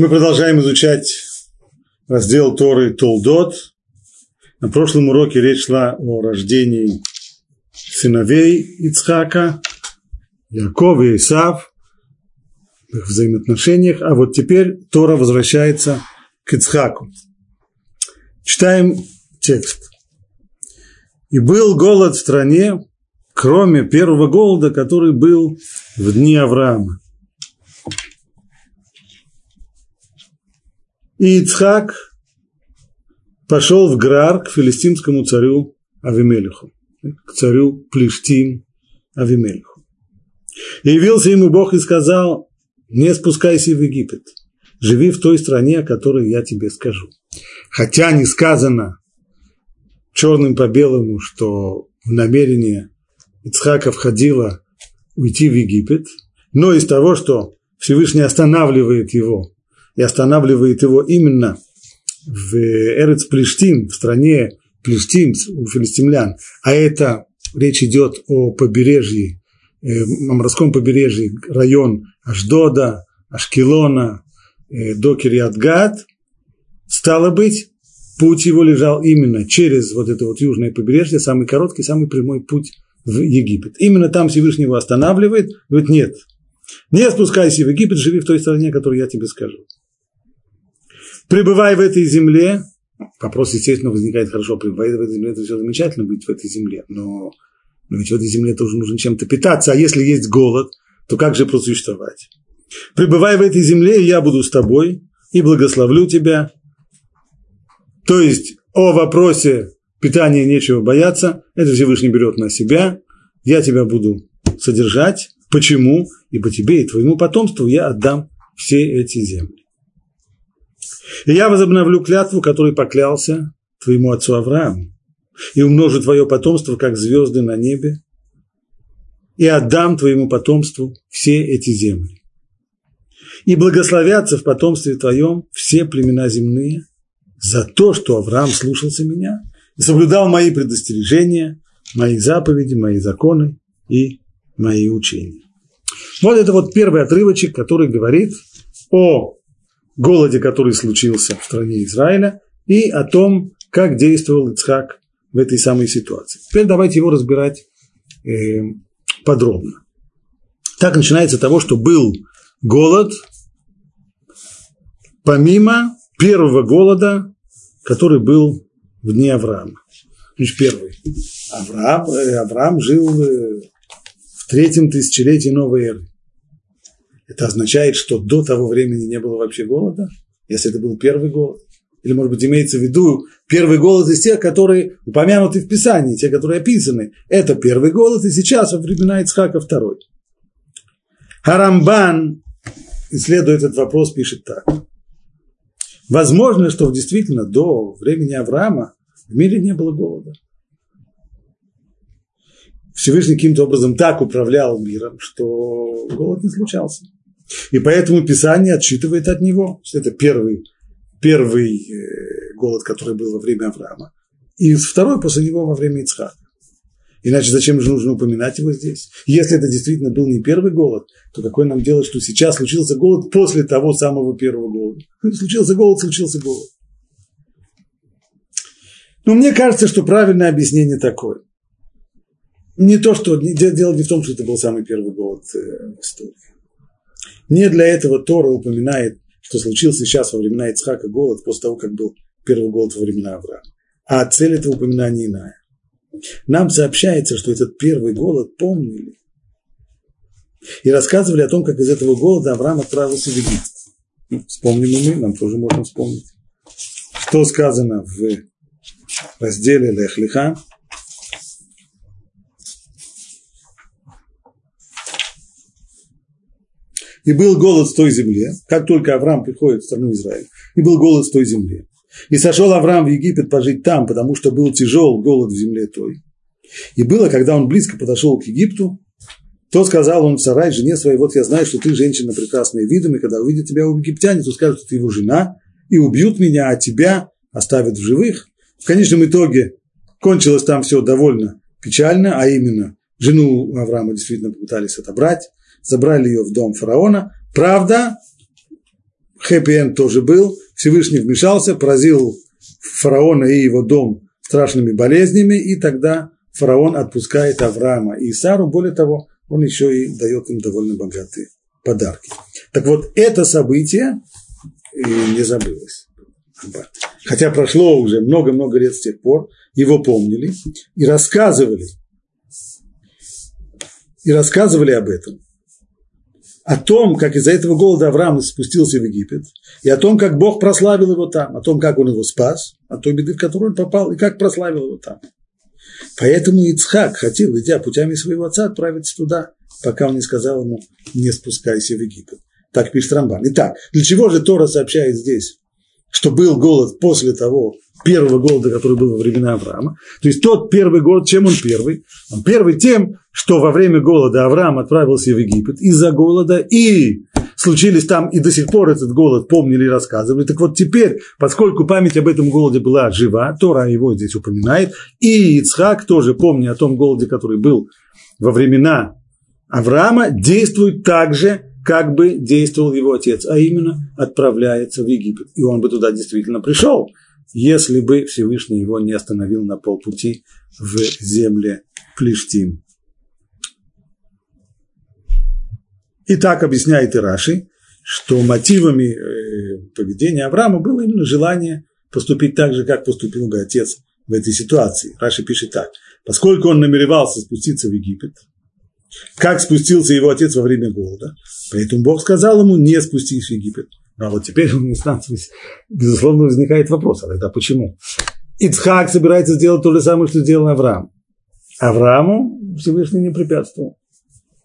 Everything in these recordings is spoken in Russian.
Мы продолжаем изучать раздел Торы Толдот. На прошлом уроке речь шла о рождении сыновей Ицхака, Якова и Исав, их взаимоотношениях. А вот теперь Тора возвращается к Ицхаку. Читаем текст. «И был голод в стране, кроме первого голода, который был в дни Авраама. И Ицхак пошел в Грар к филистимскому царю Авимелиху, к царю Плештим Авимелиху. И явился ему Бог и сказал, не спускайся в Египет, живи в той стране, о которой я тебе скажу. Хотя не сказано черным по белому, что в намерение Ицхака входило уйти в Египет, но из того, что Всевышний останавливает его и останавливает его именно в Эрец Плештим, в стране Плештим у филистимлян, а это речь идет о побережье, э, о морском побережье, район Ашдода, Ашкелона, э, до Кириатгад, стало быть, путь его лежал именно через вот это вот южное побережье, самый короткий, самый прямой путь в Египет. Именно там Всевышний его останавливает, говорит, нет, не спускайся в Египет, живи в той стране, которую я тебе скажу пребывай в этой земле, вопрос, естественно, возникает хорошо, пребывай в этой земле, это все замечательно быть в этой земле, но, но ведь в этой земле тоже нужно чем-то питаться, а если есть голод, то как же просуществовать? Пребывай в этой земле, и я буду с тобой, и благословлю тебя. То есть о вопросе питания нечего бояться, это Всевышний берет на себя, я тебя буду содержать. Почему? Ибо тебе и твоему потомству я отдам все эти земли. И я возобновлю клятву, которой поклялся твоему отцу Аврааму, и умножу твое потомство, как звезды на небе, и отдам твоему потомству все эти земли. И благословятся в потомстве твоем все племена земные за то, что Авраам слушался меня и соблюдал мои предостережения, мои заповеди, мои законы и мои учения. Вот это вот первый отрывочек, который говорит о голоде, который случился в стране Израиля, и о том, как действовал Ицхак в этой самой ситуации. Теперь давайте его разбирать э, подробно. Так начинается того, что был голод, помимо первого голода, который был в дни Авраама. Значит, первый. Авраам, э, Авраам жил э, в третьем тысячелетии новой эры. Это означает, что до того времени не было вообще голода, если это был первый голод. Или, может быть, имеется в виду первый голод из тех, которые упомянуты в Писании, те, которые описаны. Это первый голод, и сейчас во времена Ицхака второй. Харамбан, исследуя этот вопрос, пишет так. Возможно, что действительно до времени Авраама в мире не было голода. Всевышний каким-то образом так управлял миром, что голод не случался. И поэтому Писание отсчитывает от него. Это первый, первый э, голод, который был во время Авраама. И второй после него во время Ицхака. Иначе зачем же нужно упоминать его здесь? Если это действительно был не первый голод, то какое нам дело, что сейчас случился голод после того самого первого голода? Случился голод, случился голод. Но мне кажется, что правильное объяснение такое. Не то, что дело не в том, что это был самый первый голод э, в истории. Не для этого Тора упоминает, что случился сейчас во времена Ицхака голод, после того, как был первый голод во времена Авраама. А цель этого упоминания иная. Нам сообщается, что этот первый голод помнили. И рассказывали о том, как из этого голода Авраам отправился в Египет. Ну, вспомним и мы, нам тоже можно вспомнить. Что сказано в разделе Лехлиха, И был голод в той земле, как только Авраам приходит в страну Израиля, и был голод в той земле. И сошел Авраам в Египет пожить там, потому что был тяжел голод в земле той. И было, когда он близко подошел к Египту, то сказал он сарай жене своей, вот я знаю, что ты женщина прекрасная видом, и когда увидят тебя у египтяне, то скажут, что ты его жена, и убьют меня, а тебя оставят в живых. В конечном итоге кончилось там все довольно печально, а именно жену Авраама действительно попытались отобрать, забрали ее в дом фараона. Правда, хэппи тоже был, Всевышний вмешался, поразил фараона и его дом страшными болезнями, и тогда фараон отпускает Авраама и Сару, более того, он еще и дает им довольно богатые подарки. Так вот, это событие не забылось. Хотя прошло уже много-много лет с тех пор, его помнили и рассказывали, и рассказывали об этом о том, как из-за этого голода Авраам спустился в Египет, и о том, как Бог прославил его там, о том, как он его спас, о той беды, в которую он попал, и как прославил его там. Поэтому Ицхак хотел, идя путями своего отца, отправиться туда, пока он не сказал ему, не спускайся в Египет. Так пишет Рамбан. Итак, для чего же Тора сообщает здесь, что был голод после того, первого голода, который был во времена Авраама. То есть тот первый голод, чем он первый? Он первый тем, что во время голода Авраам отправился в Египет из-за голода, и случились там, и до сих пор этот голод помнили и рассказывали. Так вот теперь, поскольку память об этом голоде была жива, Тора его здесь упоминает, и Ицхак тоже, помня о том голоде, который был во времена Авраама, действует так же, как бы действовал его отец, а именно отправляется в Египет. И он бы туда действительно пришел, если бы Всевышний его не остановил на полпути в земле Плештим. И так объясняет и Раши, что мотивами э, поведения Авраама было именно желание поступить так же, как поступил бы отец в этой ситуации. Раши пишет так. Поскольку он намеревался спуститься в Египет, как спустился его отец во время голода, поэтому Бог сказал ему не спустись в Египет. А вот теперь у инстанции, безусловно, возникает вопрос, а тогда почему? Ицхак собирается сделать то же самое, что сделал Авраам. Аврааму Всевышний не препятствовал.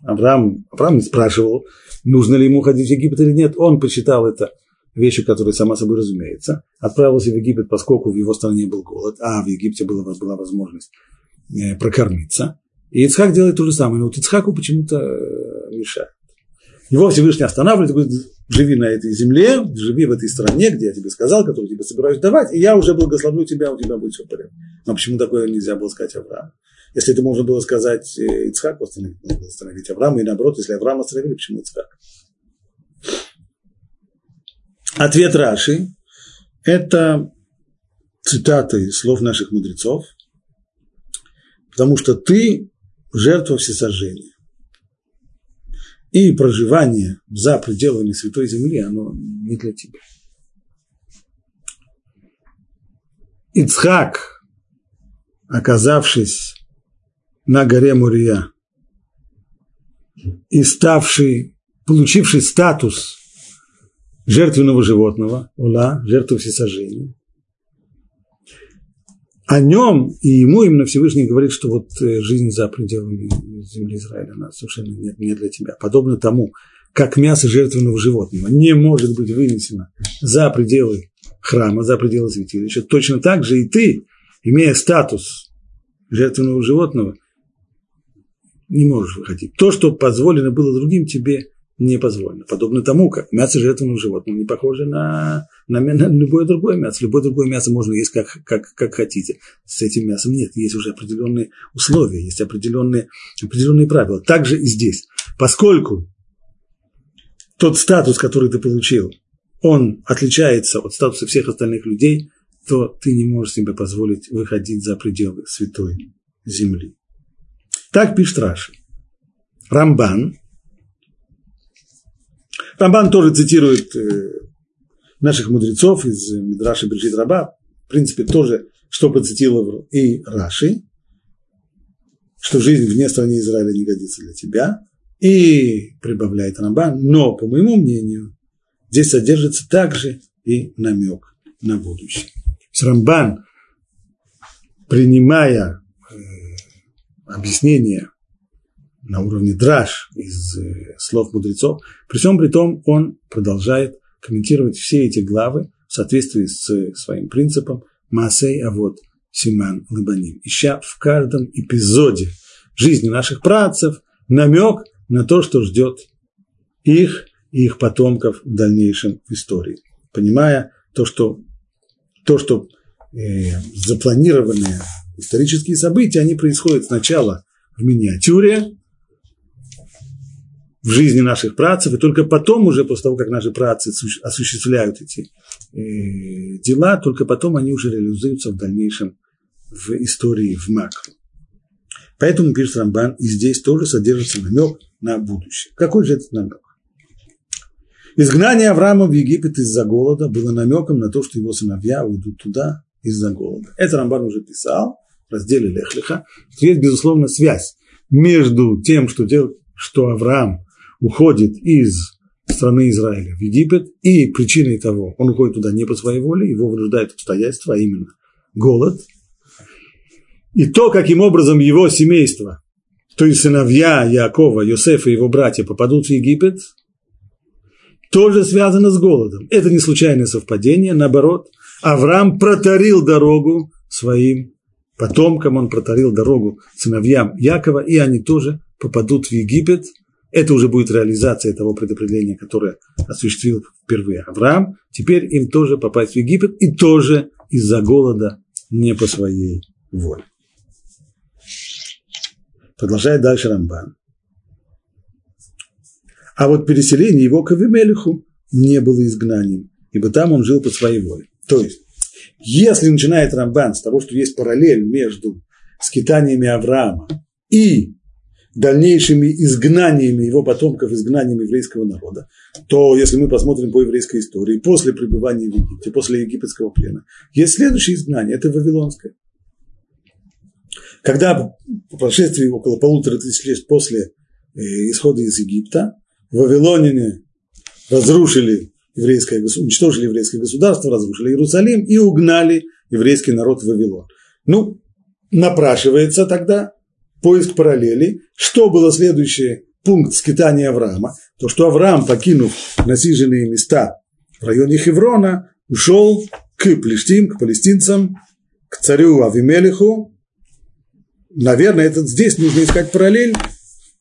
Авраам, Авраам не спрашивал, нужно ли ему ходить в Египет или нет. Он посчитал это вещью, которая сама собой разумеется. Отправился в Египет, поскольку в его стране был голод, а в Египте была, была возможность э, прокормиться. И Ицхак делает то же самое, но вот Ицхаку почему-то э, мешает. Его Всевышний останавливает, говорит, живи на этой земле, живи в этой стране, где я тебе сказал, которую тебе собираюсь давать, и я уже благословлю тебя, у тебя будет все в порядке. Но почему такое нельзя было сказать Аврааму? Если это можно было сказать э, Ицхаку, остановить, можно было остановить Авраама, и наоборот, если Авраам остановили, почему Ицхак? Ответ Раши – это цитата из слов наших мудрецов, потому что ты жертва всесожжения и проживание за пределами Святой Земли, оно не для тебя. Ицхак, оказавшись на горе Мурия и ставший, получивший статус жертвенного животного, ула, жертвы всесожжения, о нем и ему именно Всевышний говорит, что вот э, жизнь за пределами земли Израиля, она совершенно не, не для тебя. Подобно тому, как мясо жертвенного животного не может быть вынесено за пределы храма, за пределы святилища, точно так же и ты, имея статус жертвенного животного, не можешь выходить. То, что позволено было другим, тебе не позволено. Подобно тому, как мясо жертвенного животного не похоже на, на, на любое другое мясо. Любое другое мясо можно есть как, как, как хотите. С этим мясом нет. Есть уже определенные условия, есть определенные, определенные правила. Также и здесь. Поскольку тот статус, который ты получил, он отличается от статуса всех остальных людей, то ты не можешь себе позволить выходить за пределы святой земли. Так пишет Раши. Рамбан Рамбан тоже цитирует э, наших мудрецов из Мидраши Брешит Раба, в принципе, тоже, что процитировал и Раши, что жизнь вне страны Израиля не годится для тебя, и прибавляет Рамбан, но, по моему мнению, здесь содержится также и намек на будущее. С Рамбан, принимая э, объяснение на уровне драж из э, слов мудрецов. При всем при том он продолжает комментировать все эти главы в соответствии с своим принципом Масей Авод Симан Лыбаним, ища в каждом эпизоде жизни наших працев намек на то, что ждет их и их потомков в дальнейшем в истории, понимая то, что, то, что э, запланированные исторические события, они происходят сначала в миниатюре, в жизни наших працев, и только потом уже, после того, как наши працы осуществляют эти э, дела, только потом они уже реализуются в дальнейшем в истории, в макро. Поэтому, пишет Рамбан, и здесь тоже содержится намек на будущее. Какой же этот намек? Изгнание Авраама в Египет из-за голода было намеком на то, что его сыновья уйдут туда из-за голода. Это Рамбан уже писал в разделе Лехлиха. Есть, безусловно, связь между тем, что, дел, что Авраам уходит из страны Израиля в Египет, и причиной того, он уходит туда не по своей воле, его вынуждает обстоятельства, а именно голод, и то, каким образом его семейство, то есть сыновья Якова, Йосефа и его братья попадут в Египет, тоже связано с голодом. Это не случайное совпадение, наоборот, Авраам протарил дорогу своим потомкам, он протарил дорогу сыновьям Якова, и они тоже попадут в Египет – это уже будет реализация того предопределения, которое осуществил впервые Авраам. Теперь им тоже попасть в Египет и тоже из-за голода не по своей воле. Продолжает дальше Рамбан. А вот переселение его к Авимелиху не было изгнанием, ибо там он жил по своей воле. То есть, если начинает Рамбан с того, что есть параллель между скитаниями Авраама и дальнейшими изгнаниями его потомков, изгнаниями еврейского народа, то если мы посмотрим по еврейской истории, после пребывания в Египте, после египетского плена, есть следующее изгнание, это Вавилонское. Когда по прошествии около полутора тысяч лет после э, исхода из Египта, Вавилоняне разрушили еврейское уничтожили еврейское государство, разрушили Иерусалим и угнали еврейский народ в Вавилон. Ну, напрашивается тогда поиск параллели. Что было следующий пункт скитания Авраама? То, что Авраам, покинув насиженные места в районе Хеврона, ушел к Плештим, к палестинцам, к царю Авимелиху. Наверное, это здесь нужно искать параллель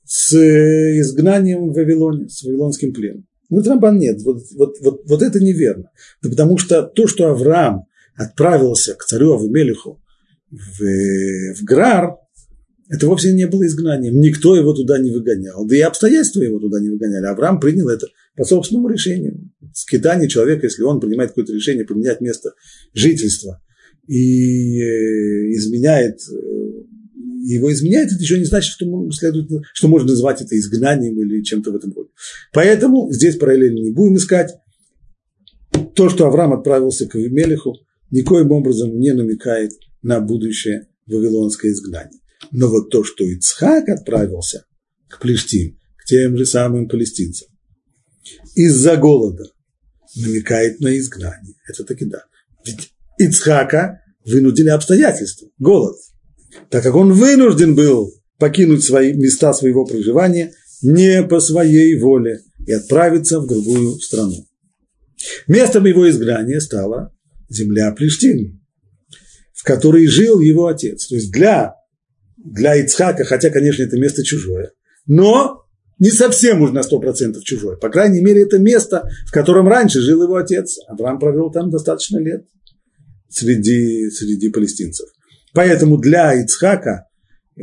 с изгнанием в Вавилоне, с вавилонским пленом. Ну, Трамбан нет, вот, вот, вот, вот это неверно. Да потому что то, что Авраам отправился к царю Авимелиху в, в Грар, это вовсе не было изгнанием. Никто его туда не выгонял. Да и обстоятельства его туда не выгоняли. Авраам принял это по собственному решению. Скитание человека, если он принимает какое-то решение поменять место жительства и э, изменяет, э, его изменяет, это еще не значит, что, следует, что можно назвать это изгнанием или чем-то в этом роде. Поэтому здесь параллельно не будем искать. То, что Авраам отправился к Мелеху, никоим образом не намекает на будущее вавилонское изгнание. Но вот то, что Ицхак отправился к Плештим, к тем же самым палестинцам, из-за голода, намекает на изгнание. Это таки да. Ведь Ицхака вынудили обстоятельства, голод. Так как он вынужден был покинуть свои места своего проживания не по своей воле и отправиться в другую страну. Местом его изгнания стала земля Плештин, в которой жил его отец. То есть для для Ицхака, хотя, конечно, это место чужое, но не совсем уж на сто процентов чужое. По крайней мере, это место, в котором раньше жил его отец. Авраам провел там достаточно лет среди, среди палестинцев. Поэтому для Ицхака э,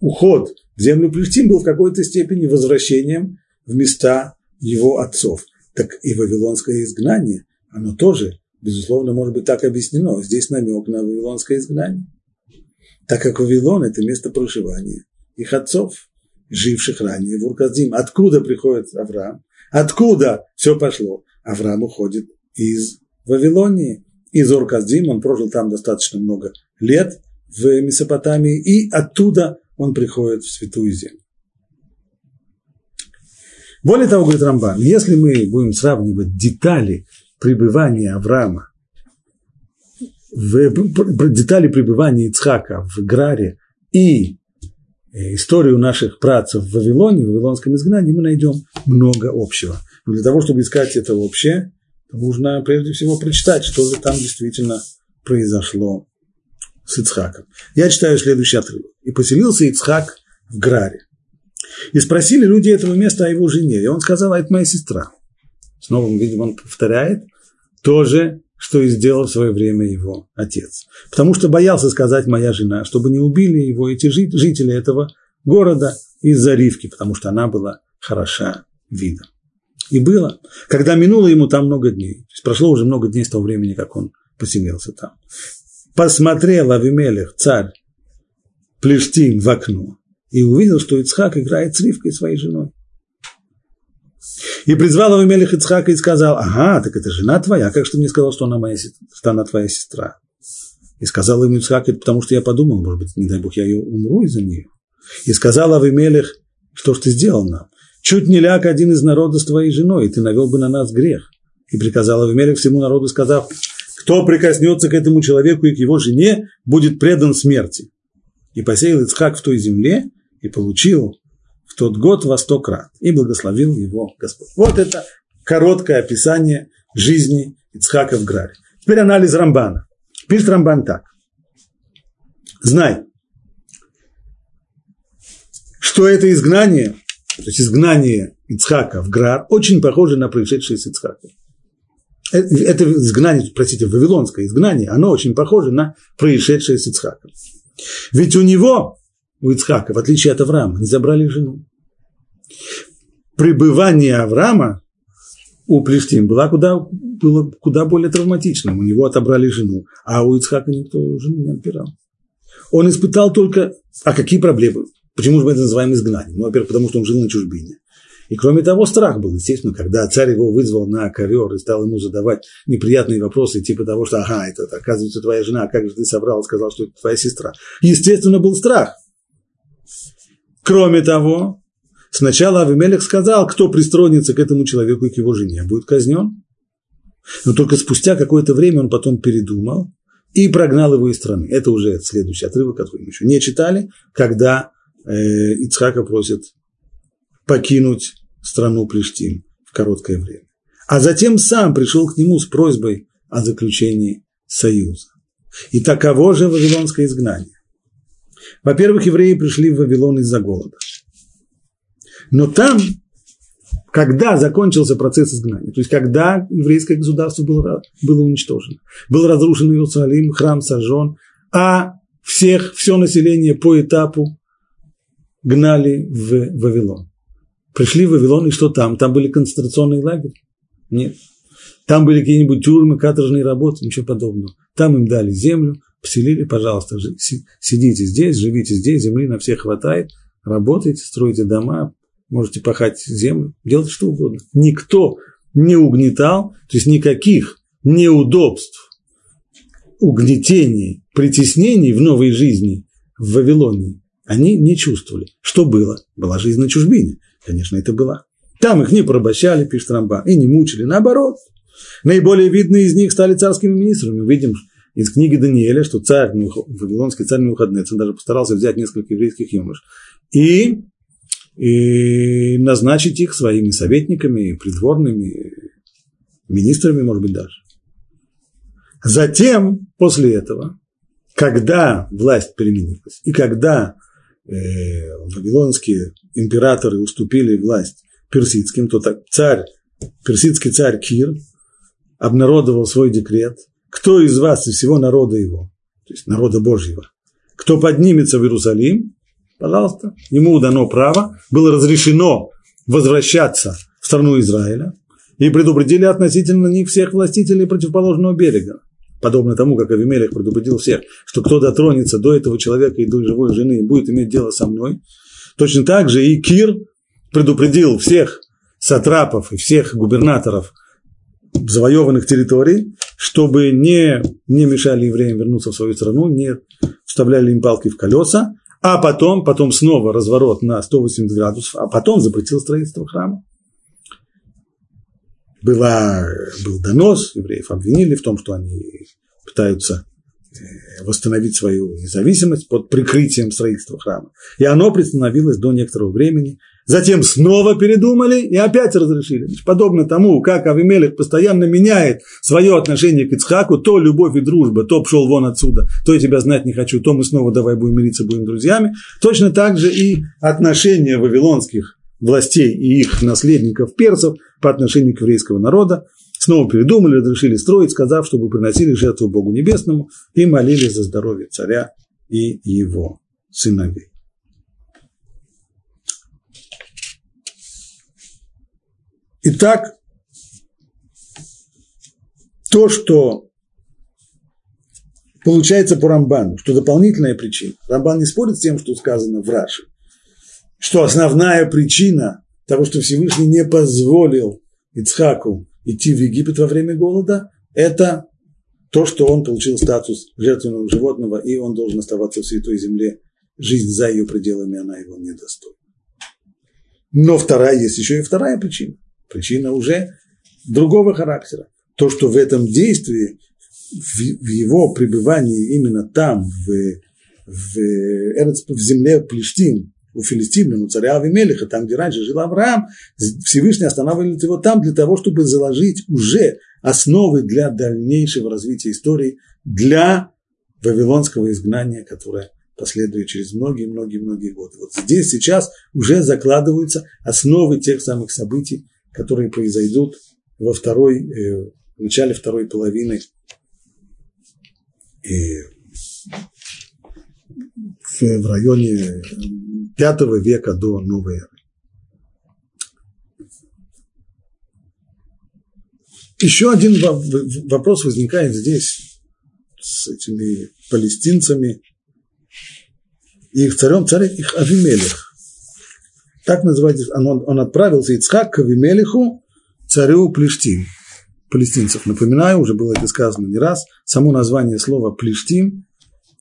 уход в землю Плештим был в какой-то степени возвращением в места его отцов. Так и вавилонское изгнание, оно тоже, безусловно, может быть так объяснено. Здесь намек на вавилонское изгнание так как Вавилон – это место проживания их отцов, живших ранее в Урказдим. Откуда приходит Авраам? Откуда все пошло? Авраам уходит из Вавилонии, из Урказдим, он прожил там достаточно много лет в Месопотамии, и оттуда он приходит в Святую Землю. Более того, говорит Рамбан, если мы будем сравнивать детали пребывания Авраама в детали пребывания Ицхака в Граре и э, историю наших працев в Вавилоне, в Вавилонском изгнании, мы найдем много общего. Но для того, чтобы искать это общее, нужно прежде всего прочитать, что же там действительно произошло с Ицхаком. Я читаю следующий отрывок. «И поселился Ицхак в Граре. И спросили люди этого места о его жене. И он сказал, а это моя сестра. Снова, видимо, он повторяет тоже что и сделал в свое время его отец. Потому что боялся сказать моя жена, чтобы не убили его эти жители этого города из-за Ривки, потому что она была хороша видом. И было, когда минуло ему там много дней, то есть прошло уже много дней с того времени, как он поселился там. Посмотрел Авимелех, царь Плештим, в окно и увидел, что Ицхак играет с Ривкой, своей женой. И призвал Авимелех Ицхака и сказал, ага, так это жена твоя, как же ты мне сказал, что она, моя, что она твоя сестра? И сказал ему Ицхак, потому что я подумал, может быть, не дай Бог, я ее умру из-за нее. И сказал Авимелех, что ж ты сделал нам? Чуть не ляг один из народа с твоей женой, и ты навел бы на нас грех. И приказал Авимелех всему народу, сказав, кто прикоснется к этому человеку и к его жене, будет предан смерти. И посеял Ицхак в той земле, и получил тот год во сто крат, и благословил его Господь. Вот это короткое описание жизни Ицхака в Граре. Теперь анализ Рамбана. Пишет Рамбан так. Знай, что это изгнание, то есть изгнание Ицхака в Грар, очень похоже на происшедшее с Ицхаком. Э, это изгнание, простите, вавилонское изгнание, оно очень похоже на происшедшее с Ицхаком. Ведь у него, у Ицхака, в отличие от Авраама, не забрали жену. Пребывание Авраама у Плештим было куда, было куда более травматичным. У него отобрали жену, а у Ицхака никто жену не отбирал. Он испытал только... А какие проблемы? Почему же мы это называем изгнанием? Ну, во-первых, потому что он жил на чужбине. И кроме того, страх был, естественно, когда царь его вызвал на ковер и стал ему задавать неприятные вопросы, типа того, что, ага, это, оказывается твоя жена, а как же ты собрал, сказал, что это твоя сестра. Естественно, был страх. Кроме того, сначала Авимелех сказал, кто пристроится к этому человеку и к его жене, будет казнен. Но только спустя какое-то время он потом передумал и прогнал его из страны. Это уже следующий отрывок, который мы еще не читали, когда э, Ицхака просит покинуть страну Плештим в короткое время. А затем сам пришел к нему с просьбой о заключении союза. И таково же вавилонское изгнание. Во-первых, евреи пришли в Вавилон из-за голода. Но там, когда закончился процесс изгнания, то есть когда еврейское государство было, было уничтожено, был разрушен Иерусалим, храм сожжен, а всех, все население по этапу гнали в Вавилон. Пришли в Вавилон, и что там? Там были концентрационные лагеря? Нет. Там были какие-нибудь тюрьмы, каторжные работы, ничего подобного. Там им дали землю, поселили, пожалуйста, сидите здесь, живите здесь, земли на всех хватает, работайте, стройте дома, можете пахать землю, делать что угодно. Никто не угнетал, то есть никаких неудобств, угнетений, притеснений в новой жизни в Вавилоне они не чувствовали. Что было? Была жизнь на чужбине. Конечно, это была. Там их не порабощали, пишет Рамбан, и не мучили. Наоборот, наиболее видные из них стали царскими министрами. Видим из книги Даниэля, что царь, вавилонский царь Навуходнец, он даже постарался взять несколько еврейских юнош и, и назначить их своими советниками, придворными, министрами, может быть, даже. Затем, после этого, когда власть переменилась, и когда э, вавилонские императоры уступили власть персидским, то так царь, персидский царь Кир обнародовал свой декрет, кто из вас и всего народа его, то есть народа Божьего, кто поднимется в Иерусалим, пожалуйста, ему дано право, было разрешено возвращаться в страну Израиля, и предупредили относительно них всех властителей противоположного берега. Подобно тому, как Авимелех предупредил всех, что кто дотронется до этого человека и до живой жены и будет иметь дело со мной, Точно так же и Кир предупредил всех сатрапов и всех губернаторов завоеванных территорий, чтобы не, не мешали евреям вернуться в свою страну, не вставляли им палки в колеса, а потом, потом снова разворот на 180 градусов, а потом запретил строительство храма. Была, был донос, евреев обвинили в том, что они пытаются Э, восстановить свою независимость под прикрытием строительства храма. И оно приостановилось до некоторого времени. Затем снова передумали и опять разрешили. Подобно тому, как Авимелех постоянно меняет свое отношение к Ицхаку, то любовь и дружба, то пшел вон отсюда, то я тебя знать не хочу, то мы снова давай будем мириться, будем друзьями. Точно так же и отношения вавилонских властей и их наследников персов по отношению к еврейскому народа снова передумали, разрешили строить, сказав, чтобы приносили жертву Богу Небесному и молились за здоровье царя и его сыновей. Итак, то, что получается по Рамбану, что дополнительная причина. Рамбан не спорит с тем, что сказано в Раши, что основная причина того, что Всевышний не позволил Ицхаку идти в Египет во время голода, это то, что он получил статус жертвенного животного, и он должен оставаться в Святой Земле. Жизнь за ее пределами, она его недостойна. Но вторая, есть еще и вторая причина. Причина уже другого характера. То, что в этом действии, в, его пребывании именно там, в, в, в земле Плештим, у филистимлян, у царя Авимелиха, там, где раньше жил Авраам, Всевышний останавливает его там для того, чтобы заложить уже основы для дальнейшего развития истории, для вавилонского изгнания, которое последует через многие-многие-многие годы. Вот здесь сейчас уже закладываются основы тех самых событий, которые произойдут во второй, э, в начале второй половины э, в, в районе V века до новой эры. Еще один вопрос возникает здесь с этими палестинцами – и их царем царь их Авимелих. Так называется, он, он отправился Ицхак к Авимелиху, царю Плештим, палестинцев. Напоминаю, уже было это сказано не раз, само название слова Плештим,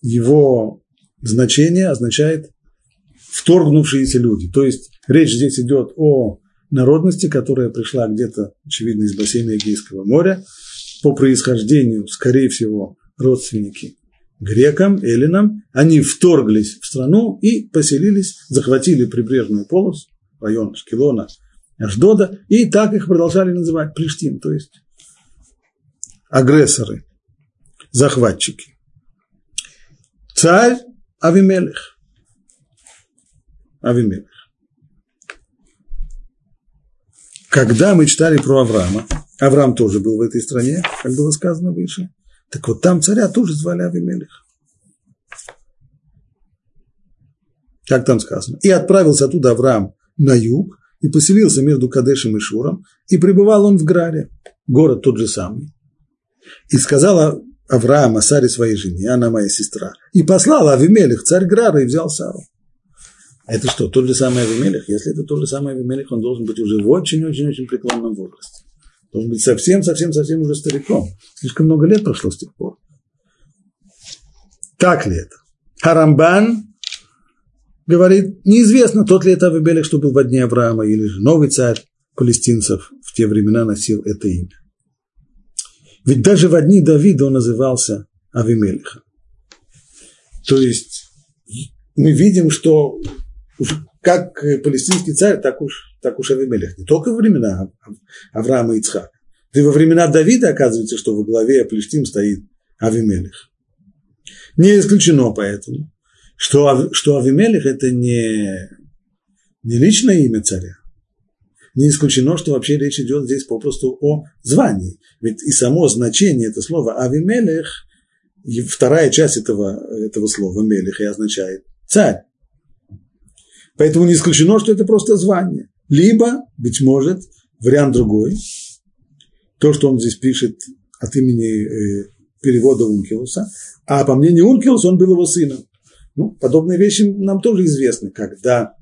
его значение означает вторгнувшиеся люди. То есть речь здесь идет о народности, которая пришла где-то, очевидно, из бассейна Эгейского моря, по происхождению, скорее всего, родственники грекам, эллинам, они вторглись в страну и поселились, захватили прибрежную полосу, район Шкелона, Аждода, и так их продолжали называть Плештим, то есть агрессоры, захватчики. Царь Авимелех. Авимелех. Когда мы читали про Авраама, Авраам тоже был в этой стране, как было сказано выше, так вот там царя тоже звали Авимелих. Как там сказано. И отправился оттуда Авраам на юг, и поселился между Кадешем и Шуром, и пребывал он в Граре, город тот же самый. И сказала Авраам о Саре своей жене, она моя сестра, и послал Авимелих, царь Грара, и взял Сару. Это что, тот же самый Авимелих? Если это тот же самый Авимелих, он должен быть уже в очень-очень-очень преклонном возрасте. Должен быть совсем-совсем-совсем уже стариком. Слишком много лет прошло с тех пор. Так ли это? Харамбан говорит, неизвестно, тот ли это Авибелек, что был в дни Авраама, или же новый царь палестинцев в те времена носил это имя. Ведь даже в дни Давида он назывался Авимелихом. То есть мы видим, что как палестинский царь, так уж так уж Авимелех, не только во времена Авраама и Ицхака. Да и во времена Давида оказывается, что во главе Плештим стоит Авимелех. Не исключено поэтому, что, что Авимелех – это не, не личное имя царя. Не исключено, что вообще речь идет здесь попросту о звании. Ведь и само значение этого слова Авимелех, и вторая часть этого, этого слова Мелех и означает царь. Поэтому не исключено, что это просто звание. Либо, быть может, вариант другой, то, что он здесь пишет от имени э, перевода Ункилуса, а по мнению Ункилуса он был его сыном. Ну, подобные вещи нам тоже известны, когда,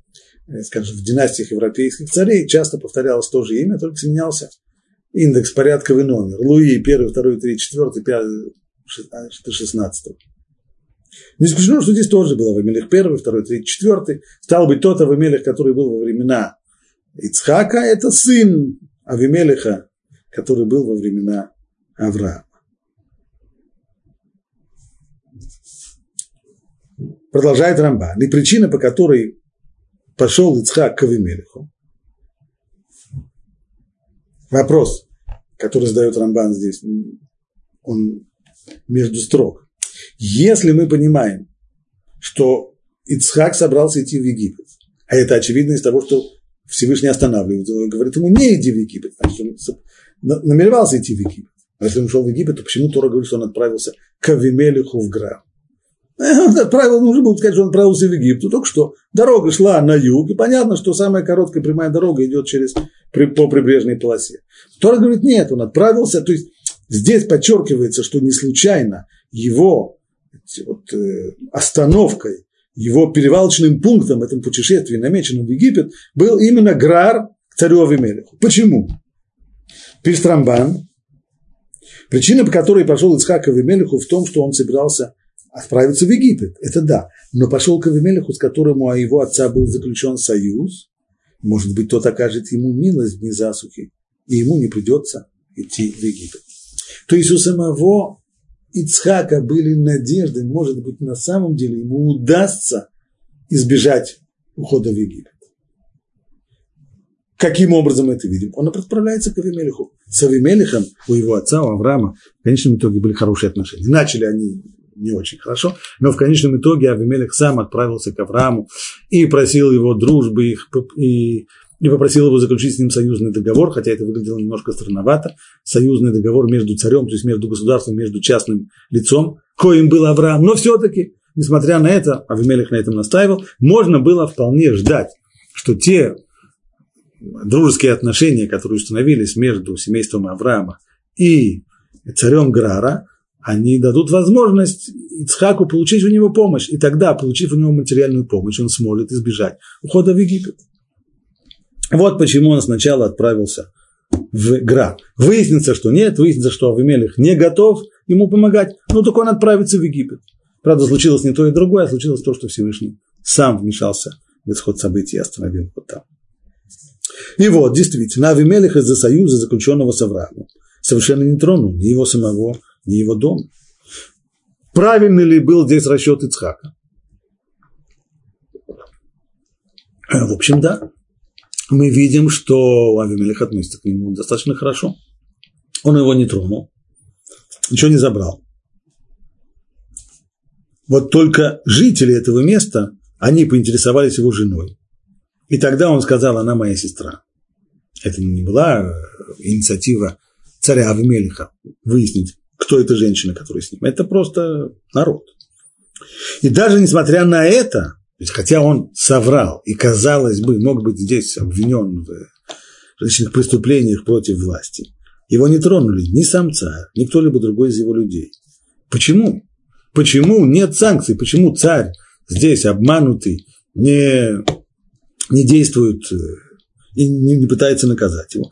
э, скажем, в династиях европейских царей часто повторялось то же имя, только сменялся индекс, порядковый номер. Луи, первый, второй, третий, четвертый, пятый, шестнадцатый. Не исключено, что здесь тоже был Авимелех первый, второй, третий, четвертый. Стал быть тот Авимелех, который был во времена Ицхака – это сын Авимелиха, который был во времена Авраама. Продолжает Рамбан. И причина, по которой пошел Ицхак к Авимелиху. Вопрос, который задает Рамбан здесь, он между строк. Если мы понимаем, что Ицхак собрался идти в Египет, а это очевидно из того, что Всевышний останавливает его и говорит ему, не иди в Египет. Значит, он намеревался идти в Египет. А если он ушел в Египет, то почему Тора говорит, что он отправился к Авимелиху в Грам? Он отправил, нужно было сказать, что он отправился в Египет. Только что дорога шла на юг, и понятно, что самая короткая прямая дорога идет через, по прибрежной полосе. Тора говорит, нет, он отправился, то есть здесь подчеркивается, что не случайно его вот, э, остановкой, его перевалочным пунктом в этом путешествии, намеченном в Египет, был именно Грар к царю Авимелеху. Почему? Пишет Рамбан, причина, по которой пошел Ицхак Авимелеху в том, что он собирался отправиться в Египет, это да, но пошел к Авимелеху, с которым у его отца был заключен союз, может быть, тот окажет ему милость в дни засухи, и ему не придется идти в Египет. То есть у самого Ицхака были надежды, может быть, на самом деле ему удастся избежать ухода в Египет. Каким образом это видим? Он отправляется к Авимелиху. С Авимелихом у его отца, у Авраама, в конечном итоге были хорошие отношения. Начали они не очень хорошо, но в конечном итоге Авимелих сам отправился к Аврааму и просил его дружбы и и попросил его заключить с ним союзный договор, хотя это выглядело немножко странновато, союзный договор между царем, то есть между государством, между частным лицом, коим был Авраам, но все-таки, несмотря на это, Авимелих на этом настаивал, можно было вполне ждать, что те дружеские отношения, которые установились между семейством Авраама и царем Грара, они дадут возможность Ицхаку получить у него помощь. И тогда, получив у него материальную помощь, он сможет избежать ухода в Египет. Вот почему он сначала отправился в Гра. Выяснится, что нет, выяснится, что Авимелих не готов ему помогать, ну только он отправится в Египет. Правда, случилось не то и другое, а случилось то, что Всевышний сам вмешался в исход событий и остановил вот там. И вот, действительно, Авимелих из-за союза, заключенного с Авраамом, совершенно не тронул ни его самого, ни его дом. Правильный ли был здесь расчет Ицхака? В общем, да мы видим, что Авимелех относится к нему достаточно хорошо. Он его не тронул, ничего не забрал. Вот только жители этого места, они поинтересовались его женой. И тогда он сказал, она моя сестра. Это не была инициатива царя Авимелиха выяснить, кто эта женщина, которая с ним. Это просто народ. И даже несмотря на это, ведь хотя он соврал и, казалось бы, мог быть здесь обвинен в различных преступлениях против власти, его не тронули ни сам царь, ни кто-либо другой из его людей. Почему? Почему нет санкций? Почему царь здесь обманутый не, не действует э, и не, не пытается наказать его?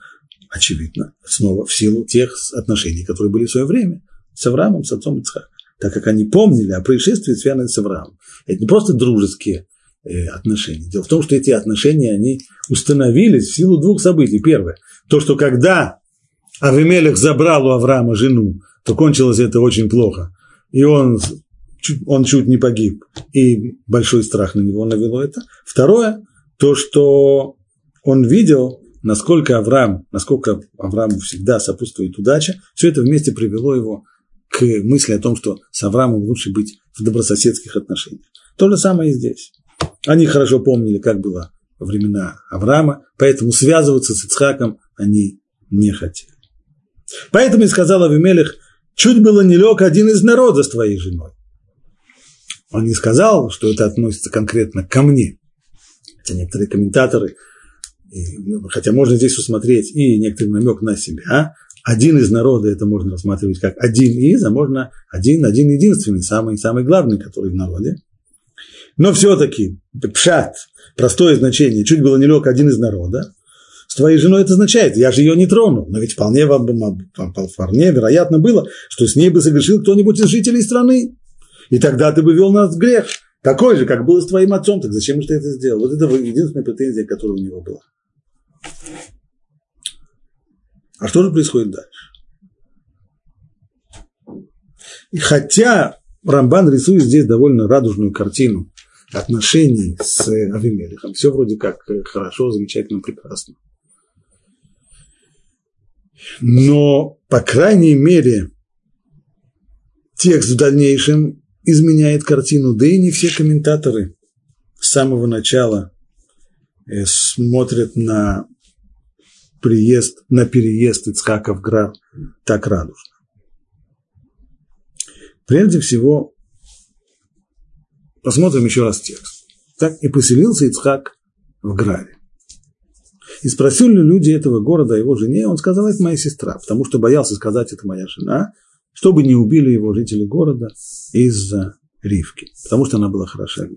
Очевидно, снова в силу тех отношений, которые были в свое время с Авраамом, с отцом Ицхака так как они помнили о происшествии, связанном с Авраамом. Это не просто дружеские э, отношения. Дело в том, что эти отношения, они установились в силу двух событий. Первое, то, что когда Авимелех забрал у Авраама жену, то кончилось это очень плохо. И он, он чуть не погиб. И большой страх на него навело это. Второе, то, что он видел, насколько Авраам, насколько Аврааму всегда сопутствует удача, все это вместе привело его к мысли о том, что с Авраамом лучше быть в добрососедских отношениях. То же самое и здесь. Они хорошо помнили, как было во времена Авраама, поэтому связываться с Ицхаком они не хотели. Поэтому и сказал Авимелех, чуть было не лег один из народа с твоей женой. Он не сказал, что это относится конкретно ко мне. Хотя некоторые комментаторы, хотя можно здесь усмотреть и некоторый намек на себя, один из народа это можно рассматривать как один из, а можно один, один единственный, самый, самый главный, который в народе. Но все-таки пшат, простое значение, чуть было не лег один из народа, с твоей женой это означает, я же ее не тронул. Но ведь вполне, вполне вероятно было, что с ней бы согрешил кто-нибудь из жителей страны. И тогда ты бы вел нас в грех. Такой же, как было с твоим отцом. Так зачем же ты это сделал? Вот это единственная претензия, которая у него была. А что же происходит дальше? И хотя Рамбан рисует здесь довольно радужную картину отношений с Авимелихом, все вроде как хорошо, замечательно, прекрасно. Но, по крайней мере, текст в дальнейшем изменяет картину, да и не все комментаторы с самого начала э, смотрят на приезд, на переезд Ицхака в Грар так радужно. Прежде всего, Посмотрим еще раз текст. Так и поселился Ицхак в Граре. И спросили люди этого города о его жене, он сказал, это моя сестра, потому что боялся сказать, это моя жена, чтобы не убили его жители города из-за Ривки, потому что она была хороша.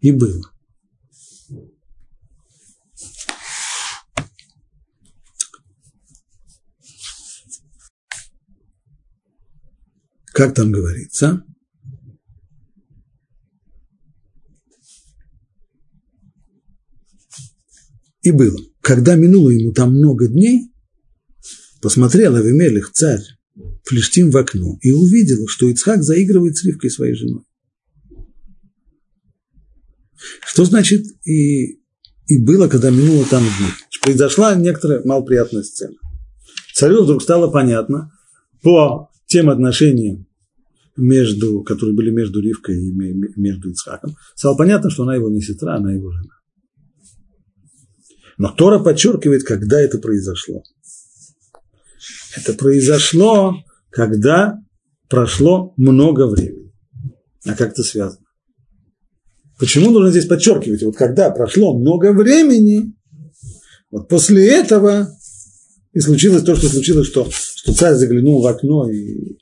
И было. Как там говорится? И было. Когда минуло ему там много дней, посмотрел Авимелих, царь, Флештим в окно и увидел, что Ицхак заигрывает с Ривкой своей женой. Что значит и, и было, когда минуло там дни? Произошла некоторая малоприятная сцена. Царю вдруг стало понятно по тем отношениям, между, которые были между Ривкой и между Ицхаком, стало понятно, что она его не сестра, она его жена. Но Тора подчеркивает, когда это произошло. Это произошло, когда прошло много времени. А как это связано? Почему нужно здесь подчеркивать? Вот когда прошло много времени, вот после этого и случилось то, что случилось, что, что царь заглянул в окно и...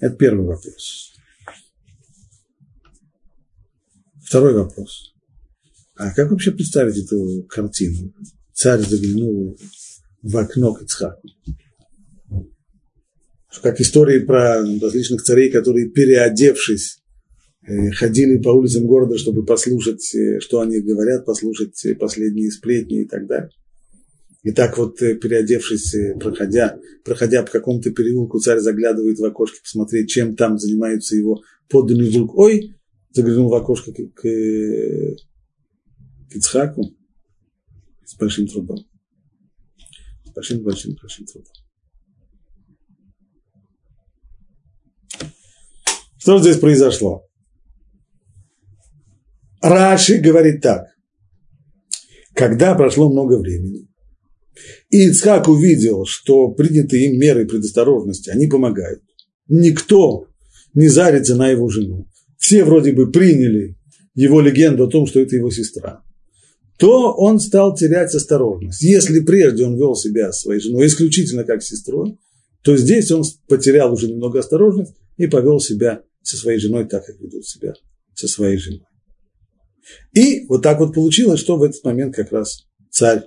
Это первый вопрос. Второй вопрос. А как вообще представить эту картину? Царь заглянул в окно к Ицхаку. Как истории про различных царей, которые, переодевшись, э, ходили по улицам города, чтобы послушать, э, что они говорят, послушать э, последние сплетни и так далее. И так вот, переодевшись, проходя, проходя по какому-то переулку, царь заглядывает в окошко посмотреть, чем там занимаются его подданные вдруг. Ой, заглянул в окошко к, к, к Ицхаку с большим трудом. С большим, большим, большим трудом. Что здесь произошло? Раши говорит так. Когда прошло много времени, и Ицхак увидел, что принятые им меры предосторожности, они помогают. Никто не зарится на его жену. Все вроде бы приняли его легенду о том, что это его сестра. То он стал терять осторожность. Если прежде он вел себя своей женой исключительно как сестрой, то здесь он потерял уже немного осторожность и повел себя со своей женой так, как ведут себя со своей женой. И вот так вот получилось, что в этот момент как раз царь